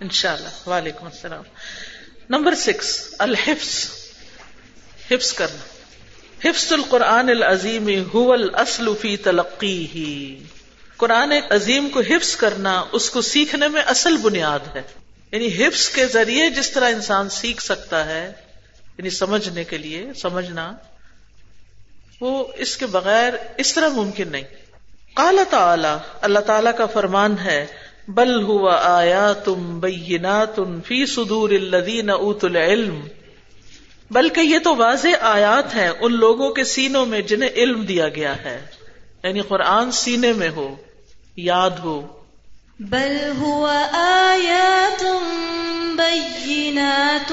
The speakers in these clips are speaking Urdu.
انشاءاللہ، وعلیکم السلام. نمبر سکس، الحفظ. حفظ کرنا. حفظ القرآن العظیم هو الاصل فی تلقی قرآن عظیم کو حفظ کرنا، اس کو سیکھنے میں اصل بنیاد ہے. یعنی حفظ کے ذریعے جس طرح انسان سیکھ سکتا ہے یعنی سمجھنے کے لیے، سمجھنا، وہ اس کے بغیر اس طرح ممکن نہیں. قال تعالی، اللہ تعالی کا فرمان ہے بل ہوا آیا تم بینا تم فی سدور الدین اوت العلم۔ بلکہ یہ تو واضح آیات ہیں ان لوگوں کے سینوں میں جنہیں علم دیا گیا ہے۔ یعنی قرآن سینے میں ہو یاد ہو۔ بل هو آيات بينات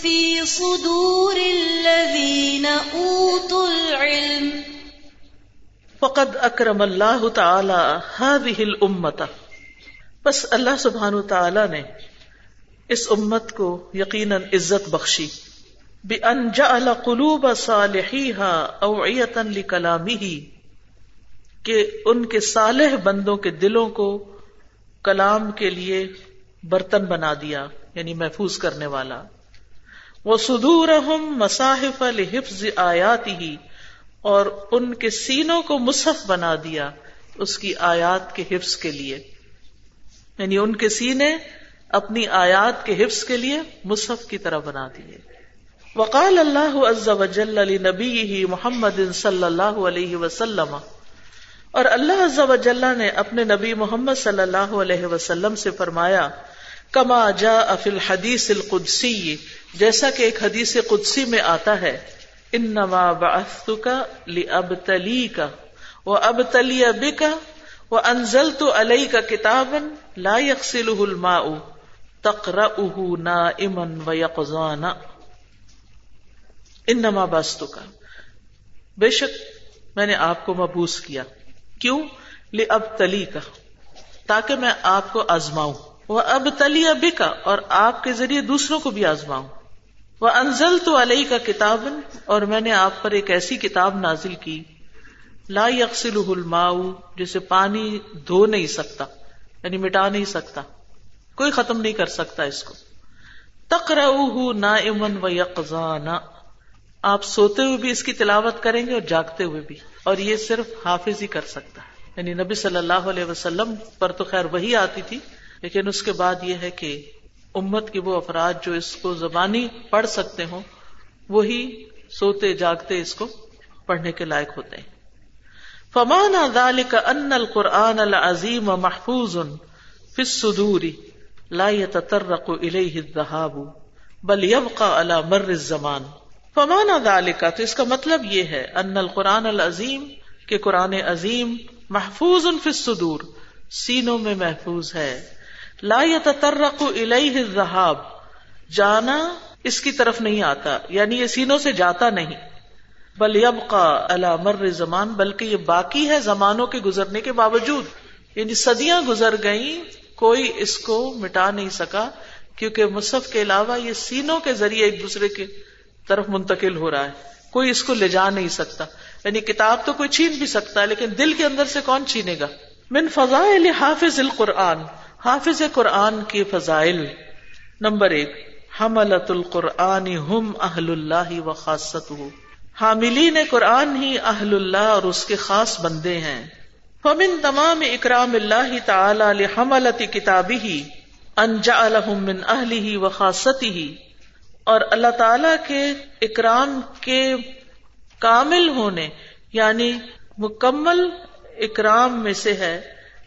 في صدور الذين أوتوا العلم۔ فقد اکرم اللہ تعالی هذه الامه بس اللہ سبحانہ تعالی نے اس امت کو یقیناً عزت بخشی۔ بأن جعل قلوب صالحیها اوعیتا لکلامه کہ ان کے صالح بندوں کے دلوں کو کلام کے لیے برتن بنا دیا یعنی محفوظ کرنے والا۔ وہ سدور مصاحف الحفظ آیات ہی اور ان کے سینوں کو مصحف بنا دیا اس کی آیات کے حفظ کے لیے۔ یعنی ان کے سینے اپنی آیات کے حفظ کے لیے مصحف کی طرح بنا دیے۔ وقال اللہ عز وجل نبی محمد صلی اللہ علیہ وسلم۔ اور اللہ عز و جلہ نے اپنے نبی محمد صلی اللہ علیہ وسلم سے فرمایا، کما جا افل حدیث القدسی، جیسا کہ ایک حدیث قدسی میں آتا ہے، انما بعثتك لابتليك وابتلي بك وانزلت عليك كتابا لا يغسله الماء تقرأه نائما ويقظانا انما بعثتك بے شک میں نے آپ کو مبوس کیا. کیوں؟ لے اب تلی کا تاکہ میں آپ کو آزماؤں. وہ اب تلی ابھی کا اور آپ کے ذریعے دوسروں کو بھی آزماؤں. وہ انزل تو علیہ کا کتاب اور میں نے آپ پر ایک ایسی کتاب نازل کی لا یکسل الماؤ جسے پانی دھو نہیں سکتا یعنی مٹا نہیں سکتا، کوئی ختم نہیں کر سکتا اس کو۔ تقرا نا امن و یقانا آپ سوتے ہوئے بھی اس کی تلاوت کریں گے اور جاگتے ہوئے بھی، اور یہ صرف حافظ ہی کر سکتا ہے۔ یعنی نبی صلی اللہ علیہ وسلم پر تو خیر وہی آتی تھی، لیکن اس کے بعد یہ ہے کہ امت کے وہ افراد جو اس کو زبانی پڑھ سکتے ہوں، وہی سوتے جاگتے اس کو پڑھنے کے لائق ہوتے ہیں۔ فمان ذلك ان القرآن العظیم محفوظ في الصدور لا يتطرق اليه الذهاب بل يبقى على مر الزمان۔ فمانا ذالکا تو اس کا مطلب یہ ہے، ان القرآن العظیم، کہ قرآن عظیم محفوظ فی الصدور، سینوں میں محفوظ ہے۔ لا يتطرق الیہ الذهاب، جانا اس کی طرف نہیں آتا یعنی یہ سینوں سے جاتا نہیں۔ بل یبقا علی مر زمان، بلکہ یہ باقی ہے زمانوں کے گزرنے کے باوجود۔ یعنی صدیاں گزر گئیں، کوئی اس کو مٹا نہیں سکا، کیونکہ مصحف کے علاوہ یہ سینوں کے ذریعے ایک دوسرے کے طرف منتقل ہو رہا ہے۔ کوئی اس کو لے جا نہیں سکتا۔ یعنی کتاب تو کوئی چھین بھی سکتا ہے، لیکن دل کے اندر سے کون چھینے گا؟ من فضائل حافظ القرآن۔ حافظ قرآن کی فضائل۔ نمبر ایک حملت القرآن ہم اہل اللہ و خاصت حاملین قرآن ہی اہل اللہ اور اس کے خاص بندے ہیں۔ فمن تمام اکرام اللہ تعالی حملت کتابی ہی انجا من اہل ہی و خاصت ہی اور اللہ تعالی کے اکرام کے کامل ہونے یعنی مکمل اکرام میں سے ہے،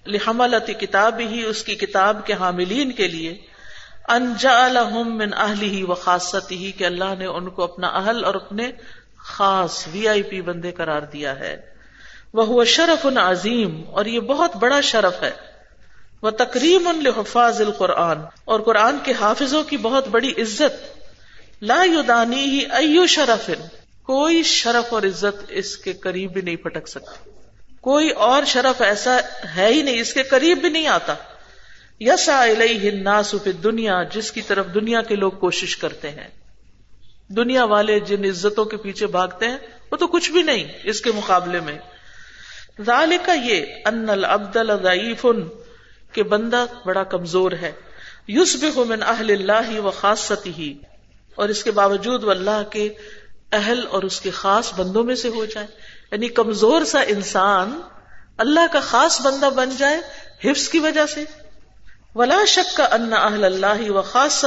لحملت کتاب ہی اس کی کتاب کے حاملین کے لیے۔ انجا من اہل ہی و خاصت ہی کہ اللہ نے ان کو اپنا اہل اور اپنے خاص وی آئی پی بندے قرار دیا ہے۔ وہ شرف ان عظیم، اور یہ بہت بڑا شرف ہے۔ وہ تقریم ان لحفاظ القرآن، اور قرآن کے حافظوں کی بہت بڑی عزت۔ لا یودانی ہی ایو شرف کوئی شرف اور عزت اس کے قریب بھی نہیں پٹک سکتی کوئی اور شرف ایسا ہے ہی نہیں، اس کے قریب بھی نہیں آتا۔ یس الناس فی دنیا جس کی طرف دنیا کے لوگ کوشش کرتے ہیں۔ دنیا والے جن عزتوں کے پیچھے بھاگتے ہیں، وہ تو کچھ بھی نہیں اس کے مقابلے میں۔ ذالک یہ ان العبد ضعیف کہ بندہ بڑا کمزور ہے۔ یوسب من اہل اللہ و خاصتی اور اس کے باوجود وہ اللہ کے اہل اور اس کے خاص بندوں میں سے ہو جائے۔ یعنی کمزور سا انسان اللہ کا خاص بندہ بن جائے حفظ کی وجہ سے۔ ولا شک کا ان اہل اللہ و خاص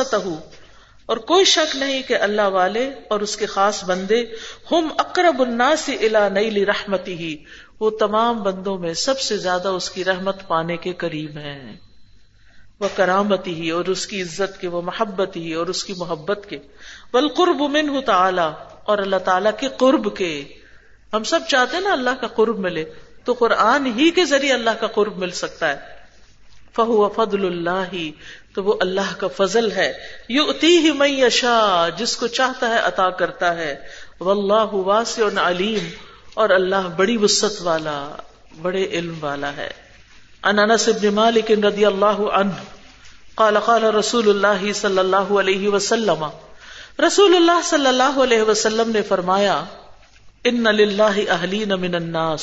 اور کوئی شک نہیں کہ اللہ والے اور اس کے خاص بندے ہم اقرب الناس الا نیل رحمتی ہی وہ تمام بندوں میں سب سے زیادہ اس کی رحمت پانے کے قریب ہیں۔ وہ کرامتی ہی اور اس کی عزت کے، وہ محبت ہی اور اس کی محبت کے۔ بل قرب من تعالی، اور اللہ تعالیٰ کے قرب کے۔ ہم سب چاہتے ہیں نا اللہ کا قرب ملے، تو قرآن ہی کے ذریعے اللہ کا قرب مل سکتا ہے۔ فہو فضل اللہ تو وہ اللہ کا فضل ہے۔ یو اتی ہی میں یشا جس کو چاہتا ہے عطا کرتا ہے۔ واللہ واسع علیم، اور اللہ بڑی وسط والا، بڑے علم والا ہے۔ ان انس بن مالک رضی اللہ عنہ، قال قال رسول اللہ صلی اللہ علیہ وسلم۔ رسول اللہ صلی اللہ علیہ وسلم نے فرمایا، ان للہ اہلین من الناس۔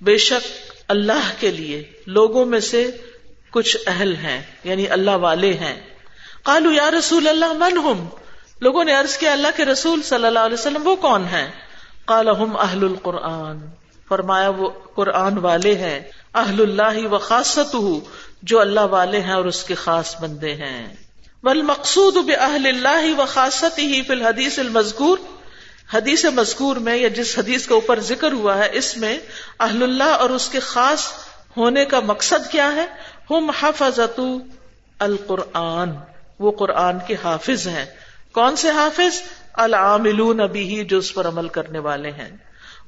بے شک اللہ کے لیے، لوگوں میں سے کچھ اہل ہیں یعنی اللہ والے ہیں۔ قالو یا رسول اللہ، من ہم لوگوں نے عرض کیا، اللہ کے رسول صلی اللہ علیہ وسلم وہ کون ہیں؟ قال ہم اہل القرآن۔ فرمایا، وہ قرآن والے ہیں۔ اہل اللہ و خاصت جو اللہ والے ہیں اور اس کے خاص بندے ہیں۔ بل مقصود اہل اللہ و خاصت ہی فی الحدیث المذکور۔ حدیث مذکور میں یا جس حدیث کے اوپر ذکر ہوا ہے، اس میں اہل اللہ اور اس کے خاص ہونے کا مقصد کیا ہے؟ ہم حفظت القرآن، وہ قرآن کے حافظ ہیں۔ کون سے حافظ؟ العاملون ابھی جو اس پر عمل کرنے والے ہیں۔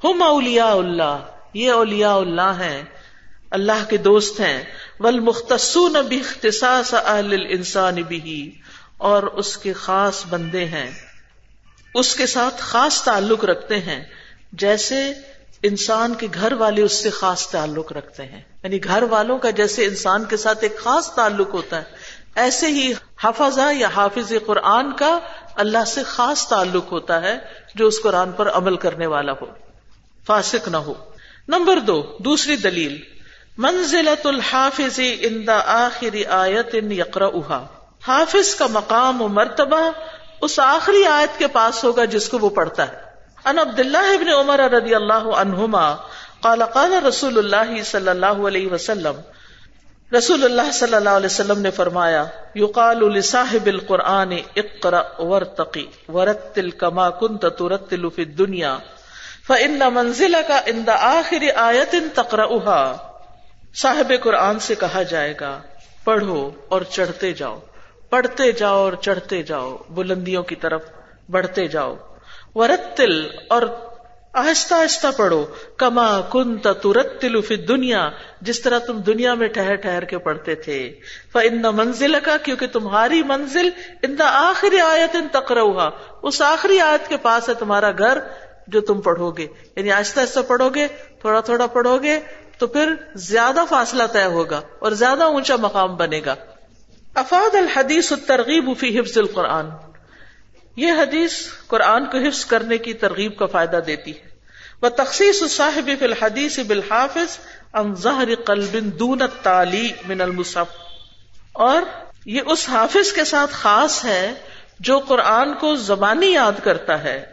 ہم اولیاء اللہ، یہ اولیاء اللہ ہیں۔ اللہ کے دوست ہیں۔ ول مختصون بھی اختصاص اہل الانسان بھی اور اس کے خاص بندے ہیں۔ اس کے ساتھ خاص تعلق رکھتے ہیں۔ جیسے انسان کے گھر والے اس سے خاص تعلق رکھتے ہیں۔ یعنی گھر والوں کا جیسے انسان کے ساتھ ایک خاص تعلق ہوتا ہے، ایسے ہی حفظہ یا حافظ قرآن کا اللہ سے خاص تعلق ہوتا ہے جو اس قرآن پر عمل کرنے والا ہو۔ فاسق نہ ہو۔ نمبر دو، دوسری دلیل منزلت الحافظ ان دا آخری آیت ان یقرا حافظ کا مقام و مرتبہ اس آخری آیت کے پاس ہوگا جس کو وہ پڑھتا ہے۔ ان عبد اللہ ابن عمر رضی اللہ عنہما قال قال رسول اللہ صلی اللہ علیہ وسلم، رسول اللہ صلی اللہ علیہ وسلم نے فرمایا یقال لصاحب القرآن اقرا ورتقی ورتل کما كنت ترتل في الدنيا، فإن منزلك عند آخر آیت تقرأها۔ صاحب قرآن سے کہا جائے گا، پڑھو اور چڑھتے جاؤ، پڑھتے جاؤ اور چڑھتے جاؤ، بلندیوں کی طرف بڑھتے جاؤ۔ ورتل اور آہستہ آہستہ پڑھو۔ کما کن ترتل فی دنیا جس طرح تم دنیا میں ٹھہر ٹھہر کے پڑھتے تھے۔ ان منزل کا کیونکہ تمہاری منزل ان دا آخری آیت ان تقرا اس آخری آیت کے پاس ہے تمہارا گھر جو تم پڑھو گے یعنی آہستہ آہستہ پڑھو گے تھوڑا تھوڑا پڑھو گے تو پھر زیادہ فاصلہ طے ہوگا اور زیادہ اونچا مقام بنے گا۔ افاد الحدیث الترغیب فی حفظ القرآن۔ یہ حدیث قرآن کو حفظ کرنے کی ترغیب کا فائدہ دیتی ہے۔ وہ تخصیص صاحب فی الحدیث بالحافظ ام ظہر قلب دون تالی من المصحف۔ اور یہ اس حافظ کے ساتھ خاص ہے جو قرآن کو زبانی یاد کرتا ہے۔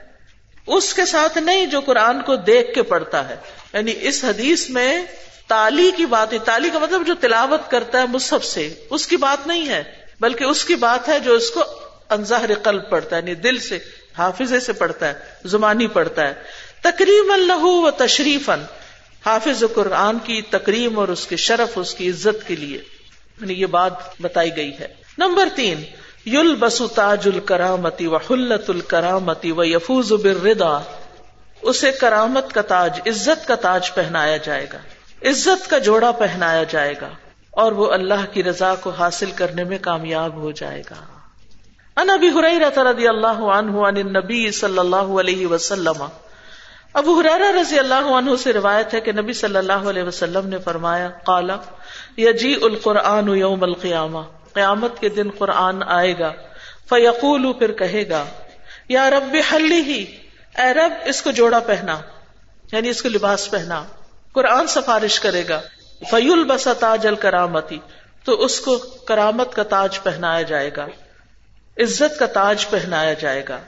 اس کے ساتھ نہیں جو قرآن کو دیکھ کے پڑھتا ہے۔ یعنی اس حدیث میں تالی کی بات ہے۔ تالی کا مطلب جو تلاوت کرتا ہے مصحف سے، اس کی بات نہیں ہے، بلکہ اس کی بات ہے جو اس کو انظاہر قلب پڑھتا ہے یعنی دل سے حافظ سے پڑھتا ہے، زمانی پڑھتا ہے۔ تکریم اللہ و تشریف حافظ قرآن کی تکریم اور اس کے شرف، اس کی عزت کے لیے۔ یعنی یہ بات بتائی گئی ہے۔ نمبر تین یل بسو تاج الکرامتی و حلت الکرامتی و یفوز بردا اسے کرامت کا تاج، عزت کا تاج پہنایا جائے گا۔ عزت کا جوڑا پہنایا جائے گا اور وہ اللہ کی رضا کو حاصل کرنے میں کامیاب ہو جائے گا۔ ان ابی رضی اللہ عنہ عن النبی صلی اللہ علیہ وسلم۔ ابو حریرہ رضی اللہ عنہ سے روایت ہے کہ نبی صلی اللہ علیہ وسلم نے فرمایا قالا یجی القرآن یوم القیامہ۔ قیامت کے دن قرآن آئے گا۔ فیقول پھر کہے گا، یا رب حلی ہی اے رب، اس کو جوڑا پہنا۔ یعنی اس کو لباس پہنا۔ قرآن سفارش کرے گا۔ فیول بسا تاج الکرامتی، تو اس کو کرامت کا تاج پہنایا جائے گا۔ عزت کا تاج پہنایا جائے گا۔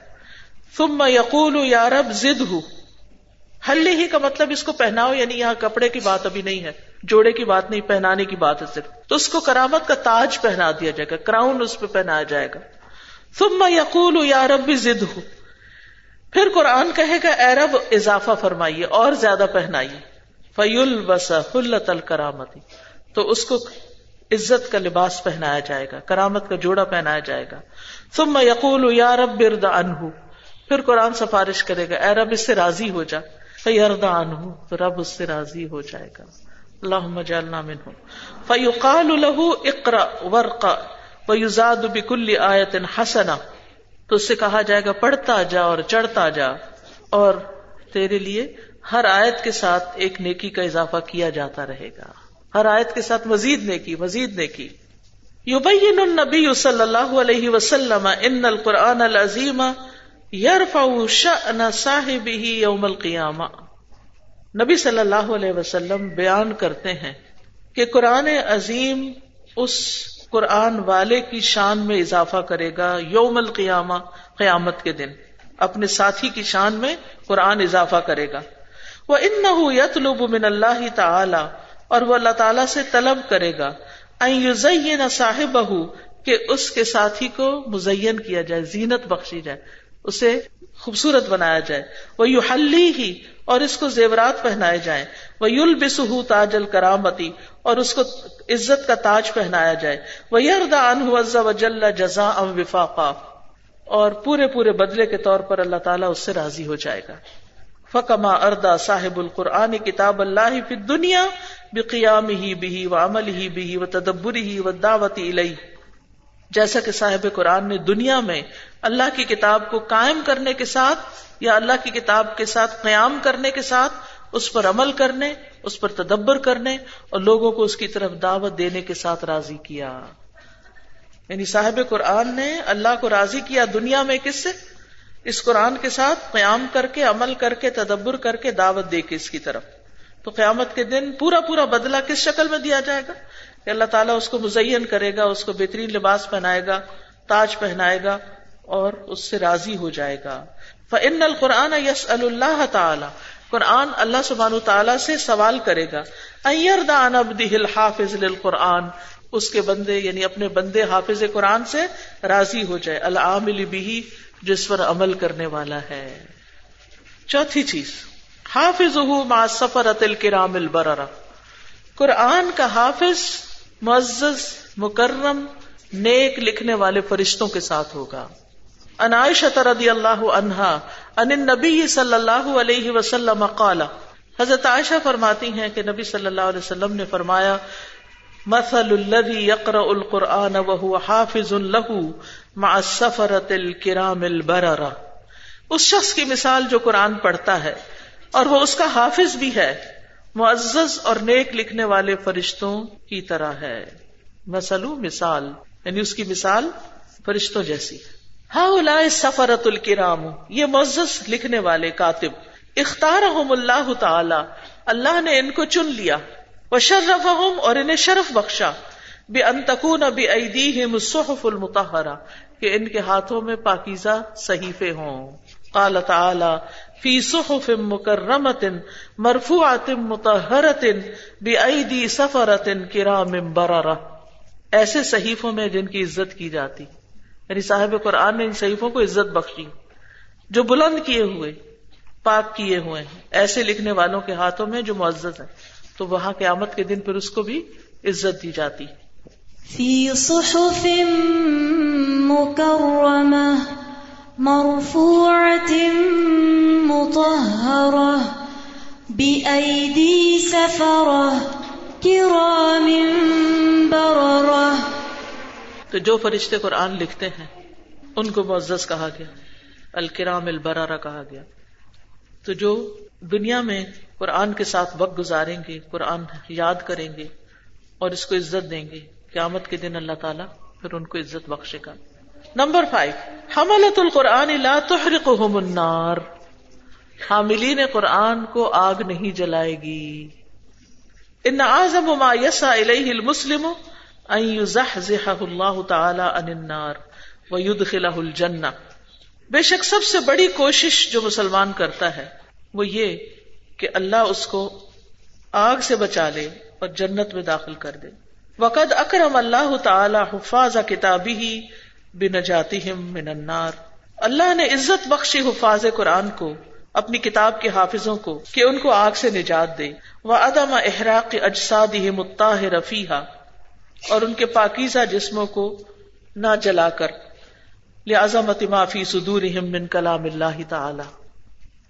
ثم یقول یا رب زد ہوں ہی کا مطلب اس کو پہناؤ یعنی یہاں کپڑے کی بات ابھی نہیں ہے، جوڑے کی بات نہیں، پہنانے کی بات ہے صرف۔ تو اس کو کرامت کا تاج پہنا دیا جائے گا، کراؤن اس پہ پہنایا جائے گا۔ ثم یقول یا رب زد ہوں پھر قرآن کہے گا، اے رب، اضافہ فرمائیے، اور زیادہ پہنائیے۔ فیل بس حلت الکرامتی تو اس کو عزت کا لباس پہنایا جائے گا، کرامت کا جوڑا پہنایا جائے گا۔ ثم یقول، یا رب برد انہ پھر قرآن سفارش کرے گا، اے رب، اس سے راضی ہو جا۔ فیردا انہ تو رب اس سے راضی ہو جائے گا۔ اللہم جعلنا منہ فیقال له اقرا ورقا ویزاد بکل آیت حسنہ۔ تو اس سے کہا جائے گا، پڑھتا جا اور چڑھتا جا۔ اور تیرے لیے ہر آیت کے ساتھ ایک نیکی کا اضافہ کیا جاتا رہے گا۔ ہر آیت کے ساتھ مزید نیکی مزید نیکی۔ یبین النبی صلی اللہ علیہ وسلم ان القرآن العظیم یرفع شأن صاحبہ یوم القیامہ۔ نبی صلی اللہ علیہ وسلم بیان کرتے ہیں کہ قرآن عظیم اس قرآن والے کی شان میں اضافہ کرے گا یوم القیامہ، قیامت کے دن۔ اپنے ساتھی کی شان میں قرآن اضافہ کرے گا۔ وہ ان یتلب من اللہ تعالی اور وہ اللہ تعالی سے طلب کرے گا۔ نہ صاحب کہ اس کے ساتھی کو مزین کیا جائے، زینت بخشی جائے، اسے خوبصورت بنایا جائے۔ وہ یو حلی ہی اور اس کو زیورات پہنائے جائیں۔ وہ یل بسہ تاج الکرامتی، اور اس کو عزت کا تاج پہنایا جائے۔ وہ یردا ان جل جزا ام وفاقا۔ اور پورے پورے بدلے کے طور پر اللہ تعالیٰ اس سے راضی ہو جائے گا۔ فکما اردا صاحب القرآن کتاب اللہ فی دنیا بقیام ہی بھی و عمل ہی بھی و تدبر ہی و دعوت علئی جیسا کہ صاحب قرآن نے دنیا میں اللہ کی کتاب کو قائم کرنے کے ساتھ یا اللہ کی کتاب کے ساتھ قیام کرنے کے ساتھ اس پر عمل کرنے، اس پر تدبر کرنے اور لوگوں کو اس کی طرف دعوت دینے کے ساتھ راضی کیا۔ یعنی صاحب قرآن نے اللہ کو راضی کیا دنیا میں کس سے؟ اس قرآن کے ساتھ قیام کر کے، عمل کر کے، تدبر کر کے دعوت دے کے اس کی طرف۔ تو قیامت کے دن پورا پورا بدلہ کس شکل میں دیا جائے گا؟ کہ اللہ تعالیٰ اس کو مزین کرے گا، اس کو بہترین لباس پہنائے گا، تاج پہنائے گا اور اس سے راضی ہو جائے گا۔ فن القرآن یس اللہ تعالی قرآن اللہ سبحان تعالیٰ سے سوال کرے گا۔ حافظ قرآن اس کے بندے یعنی اپنے بندے حافظ قرآن سے راضی ہو جائے۔ العامل بھی جس پر عمل کرنے والا ہے۔ چوتھی چیز حافظ ما سفرت الکرام البررہ۔ قرآن کا حافظ، معزز، مکرم، نیک لکھنے والے فرشتوں کے ساتھ ہوگا۔ انائشہ رضی اللہ عنہا ان نبی صلی اللہ علیہ وسلم قال۔ حضرت عائشہ فرماتی ہیں کہ نبی صلی اللہ علیہ وسلم نے فرمایا، مثل الذي يقرأ القرآن وهو حافظ له۔ مع السفرة الكرام اس شخص کی مثال جو قرآن پڑھتا ہے، اور وہ اس کا حافظ بھی ہے، معزز اور نیک لکھنے والے فرشتوں کی طرح ہے۔ مثلو مثال یعنی اس کی مثال فرشتوں جیسی۔ ہے ہاں سفرت الکرام، یہ معزز لکھنے والے کاتب۔ اختار اللہ تعالی، اللہ نے ان کو چن لیا۔ وہ شرف اور انہیں شرف بخشا۔ بے انتقون بے عیدی مصحف المتحرا کہ ان کے ہاتھوں میں پاکیزہ صحیفے ہوں۔ قال تعالی، فی صحف مکرمت مرفوعات متحرت بے عیدی سفرت کرام بررہ۔ ایسے صحیفوں میں جن کی عزت کی جاتی۔ یعنی صاحب قرآن نے ان صحیفوں کو عزت بخشی، جو بلند کیے ہوئے، پاک کیے ہوئے ہیں۔ ایسے لکھنے والوں کے ہاتھوں میں جو معزز ہے تو وہاں قیامت کے دن پھر اس کو بھی عزت دی جاتی۔ فی صحف مکرمہ مرفوعت مطہرہ بی سفرہ کرام بررہ تو جو فرشتے قرآن لکھتے ہیں، ان کو معزز کہا گیا، الکرام البرارا کہا گیا۔ تو جو دنیا میں قرآن کے ساتھ وقت گزاریں گے، قرآن یاد کریں گے اور اس کو عزت دیں گے قیامت کے دن اللہ تعالیٰ پھر ان کو عزت بخشے گا۔ نمبر فائیو حملت القرآن لا تحرقهم النار۔ حاملین قرآن کو آگ نہیں جلائے گی۔ ان اعظم ما یسا الیہ المسلم اللہ تعالی عن النار ويدخله الجنہ۔ بے شک سب سے بڑی کوشش جو مسلمان کرتا ہے وہ یہ کہ اللہ اس کو آگ سے بچا لے اور جنت میں داخل کر دے۔ وقد اکرم اللہ تعالی حفاظ کتابی ہی بن من النار۔ اللہ نے عزت بخشی حفاظ قرآن کو، اپنی کتاب کے حافظوں کو، کہ ان کو آگ سے نجات دے۔ وہ عدم احراق اجساد متاح رفیح اور ان کے پاکیزہ جسموں کو نہ جلا کر۔ لہذا معافی صدور من کلام اللہ تعالی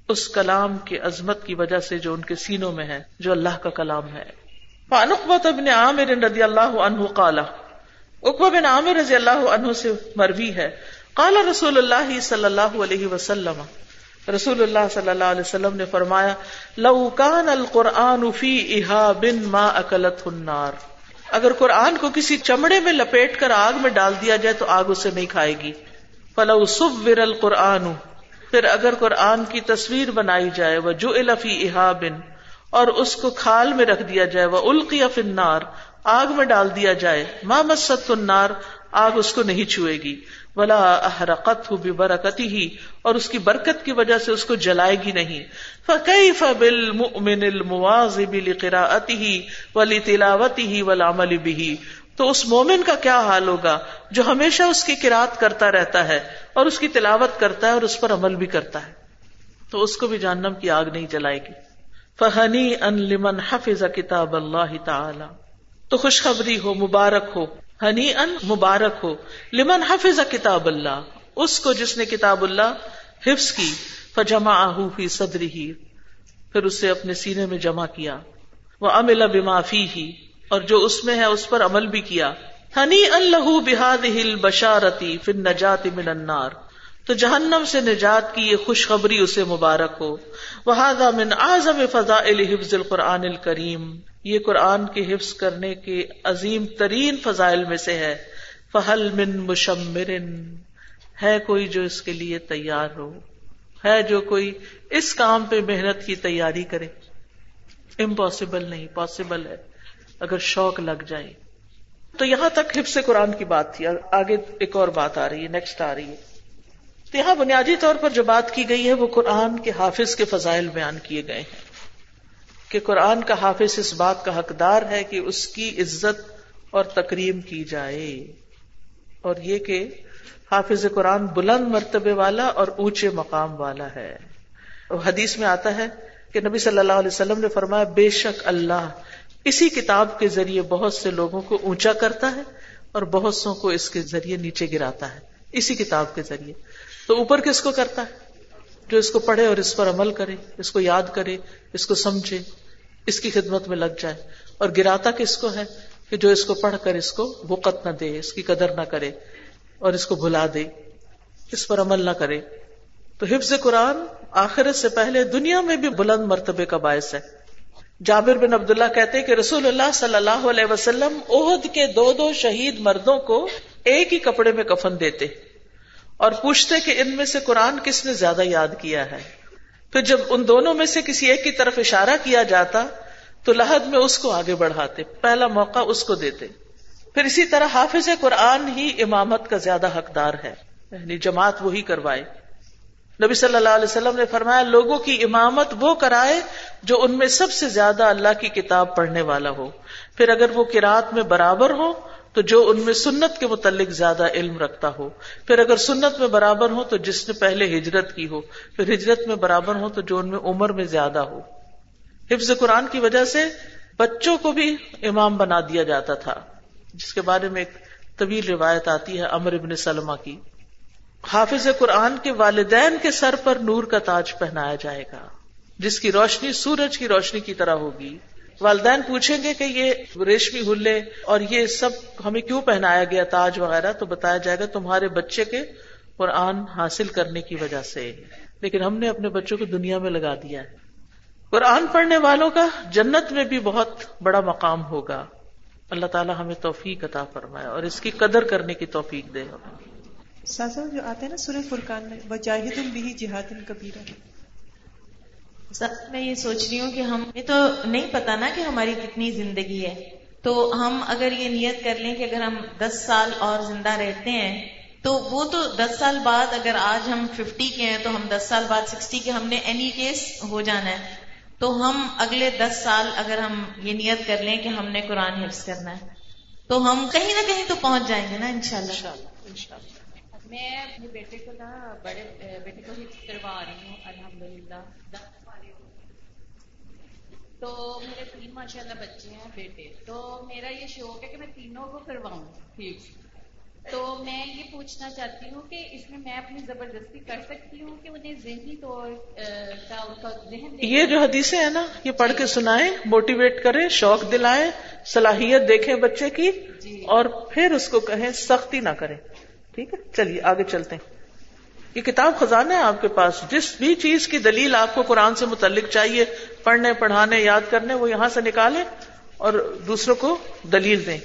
اس کلام کی عظمت کی وجہ سے جو ان کے سینوں میں ہے، جو اللہ کا کلام ہے۔ فانقبت ابن عامر رضی اللہ عنہ قالا اقبا بن عامر رضی اللہ عنہ سے مروی ہے۔ قال رسول اللہ صلی اللہ علیہ وسلم۔ رسول اللہ صلی اللہ علیہ وسلم نے فرمایا، لو کان القرآن فی احاب ما اکلت النار۔ اگر قرآن کو کسی چمڑے میں لپیٹ کر آگ میں ڈال دیا جائے تو آگ اسے نہیں کھائے گی۔ فلو صور القرآن۔ پھر اگر قرآن کی تصویر بنائی جائے وہ جو الفی احابن اور اس کو کھال میں رکھ دیا جائے، وہ القی فنار آگ میں ڈال دیا جائے۔ ماں مست النار، آگ اس کو نہیں چھوئے گی۔ ولا احرقت ہو برکتی ہی اور اس کی برکت کی وجہ سے اس کو جلائے گی نہیں۔ فقی فبل من المواز ہی ولی تلاوتی ہی ولامل بھی تو اس مومن کا کیا حال ہوگا جو ہمیشہ اس کی کراط کرتا رہتا ہے اور اس کی تلاوت کرتا ہے اور اس پر عمل بھی کرتا ہے۔ تو اس کو بھی جہنم کی آگ نہیں جلائے گی۔ فہنی ان لمن حفظ کتاب اللہ تعالی تو خوشخبری ہو، مبارک ہو ہنی ان مبارک ہو، لمن حفظ کتاب اللہ۔ اس کو جس نے کتاب اللہ حفظ کی فجما فی صدری ہی پھر اسے اپنے سینے میں جمع کیا۔ وہ امل بمافی ہی اور جو اس میں ہے، اس پر عمل بھی کیا۔ ہنی اللہ بحاد ہل بشارتی پھر نجات من النار۔ تو جہنم سے نجات کی یہ خوشخبری اسے مبارک ہو۔ وہ من اعظم فضا حفظ القرآن الکریم۔ یہ قرآن کے حفظ کرنے کے عظیم ترین فضائل میں سے ہے۔ فہل من مشمر۔ ہے کوئی جو اس کے لیے تیار ہو۔ ہے جو کوئی اس کام پہ محنت کی تیاری کرے۔ امپاسبل نہیں پاسبل ہے۔ اگر شوق لگ جائے۔ تو یہاں تک حفظ قرآن کی بات تھی۔ آگے ایک اور بات آ رہی ہے نیکسٹ آ رہی ہے۔ تو یہاں بنیادی طور پر جو بات کی گئی ہے، وہ قرآن کے حافظ کے فضائل بیان کیے گئے ہیں۔ کہ قرآن کا حافظ اس بات کا حقدار ہے کہ اس کی عزت اور تکریم کی جائے۔ اور یہ کہ حافظ قرآن بلند مرتبے والا اور اونچے مقام والا ہے۔ حدیث میں آتا ہے کہ نبی صلی اللہ علیہ وسلم نے فرمایا، بے شک اللہ اسی کتاب کے ذریعے بہت سے لوگوں کو اونچا کرتا ہے اور بہت سو کو اس کے ذریعے نیچے گراتا ہے۔ اسی کتاب کے ذریعے۔ تو اوپر کس کو کرتا ہے؟ جو اس کو پڑھے اور اس پر عمل کرے، اس کو یاد کرے، اس کو سمجھے، اس کی خدمت میں لگ جائے۔ اور گراتا کس کو ہے؟ کہ جو اس کو پڑھ کر اس کو وقت نہ دے، اس کی قدر نہ کرے اور اس کو بھلا دے، اس پر عمل نہ کرے۔ تو حفظ قرآن آخرت سے پہلے دنیا میں بھی بلند مرتبے کا باعث ہے۔ جابر بن عبداللہ کہتے کہ رسول اللہ صلی اللہ علیہ وسلم عہد کے دو دو شہید مردوں کو ایک ہی کپڑے میں کفن دیتے۔ اور پوچھتے کہ ان میں سے قرآن کس نے زیادہ یاد کیا ہے؟ پھر جب ان دونوں میں سے کسی ایک کی طرف اشارہ کیا جاتا، تو لہد میں اس کو آگے بڑھاتے، پہلا موقع اس کو دیتے۔ پھر اسی طرح حافظ قرآن ہی امامت کا زیادہ حقدار ہے یعنی جماعت وہی کروائے۔ نبی صلی اللہ علیہ وسلم نے فرمایا، لوگوں کی امامت وہ کرائے جو ان میں سب سے زیادہ اللہ کی کتاب پڑھنے والا ہو۔ پھر اگر وہ کراط میں برابر ہو تو جو ان میں سنت کے متعلق زیادہ علم رکھتا ہو، پھر اگر سنت میں برابر ہو تو جس نے پہلے ہجرت کی ہو، پھر ہجرت میں برابر ہو تو جو ان میں عمر میں زیادہ ہو۔ حفظ قرآن کی وجہ سے بچوں کو بھی امام بنا دیا جاتا تھا۔ جس کے بارے میں ایک طویل روایت آتی ہے امر ابن سلمہ کی۔ حافظ قرآن کے والدین کے سر پر نور کا تاج پہنایا جائے گا، جس کی روشنی سورج کی روشنی کی طرح ہوگی۔ والدین پوچھیں گے کہ یہ ریشمی ہلے اور یہ سب ہمیں کیوں پہنایا گیا تاج وغیرہ، تو بتایا جائے گا تمہارے بچے کے قرآن حاصل کرنے کی وجہ سے۔ لیکن ہم نے اپنے بچوں کو دنیا میں لگا دیا ہے۔ قرآن پڑھنے والوں کا جنت میں بھی بہت بڑا مقام ہوگا۔ اللہ تعالیٰ ہمیں توفیق عطا فرمائے اور اس کی قدر کرنے کی توفیق دے۔ ہمیں سازا، جو آتے ہیں نا سورہ فرقان میں وہ جاہد بھی جہاد کبیرہ میں یہ سوچ رہی ہوں کہ ہمیں تو نہیں پتا نا کہ ہماری کتنی زندگی ہے۔ تو ہم اگر یہ نیت کر لیں کہ اگر ہم دس سال اور زندہ رہتے ہیں، تو وہ تو دس سال بعد اگر آج ہم ففٹی کے ہیں، تو ہم دس سال بعد سکسٹی کے ہم نے اینی کیس ہو جانا ہے۔ تو ہم اگلے دس سال اگر ہم یہ نیت کر لیں کہ ہم نے قرآن حفظ کرنا ہے۔ تو ہم کہیں نہ کہیں تو پہنچ جائیں گے نا، انشاءاللہ۔ میں اپنے بیٹے کو نا بڑے بیٹے کو حفظ کروا رہی ہوں الحمد للہ تو میرے تین ماشاء اللہ بچے ہیں بیٹے۔ تو میرا یہ شوق ہے کہ میں تینوں کو کرواؤں حفظ تو میں یہ پوچھنا چاہتی ہوں کہ اس میں میں اپنی زبردستی کر سکتی ہوں کہ انہیں ذہنی طور کا ان کا ذہن یہ جو حدیثیں ہیں نا یہ پڑھ کے سنائیں موٹیویٹ کریں شوق دلائیں صلاحیت دیکھیں بچے کی جی۔ اور پھر اس کو کہیں سختی نہ کریں۔ ٹھیک ہے چلیے آگے چلتے ہیں۔ یہ کتاب خزانہ ہے آپ کے پاس۔ جس بھی چیز کی دلیل آپ کو قرآن سے متعلق چاہیے، پڑھنے، پڑھانے، یاد کرنے، وہ یہاں سے نکالیں اور دوسروں کو دلیل دیں۔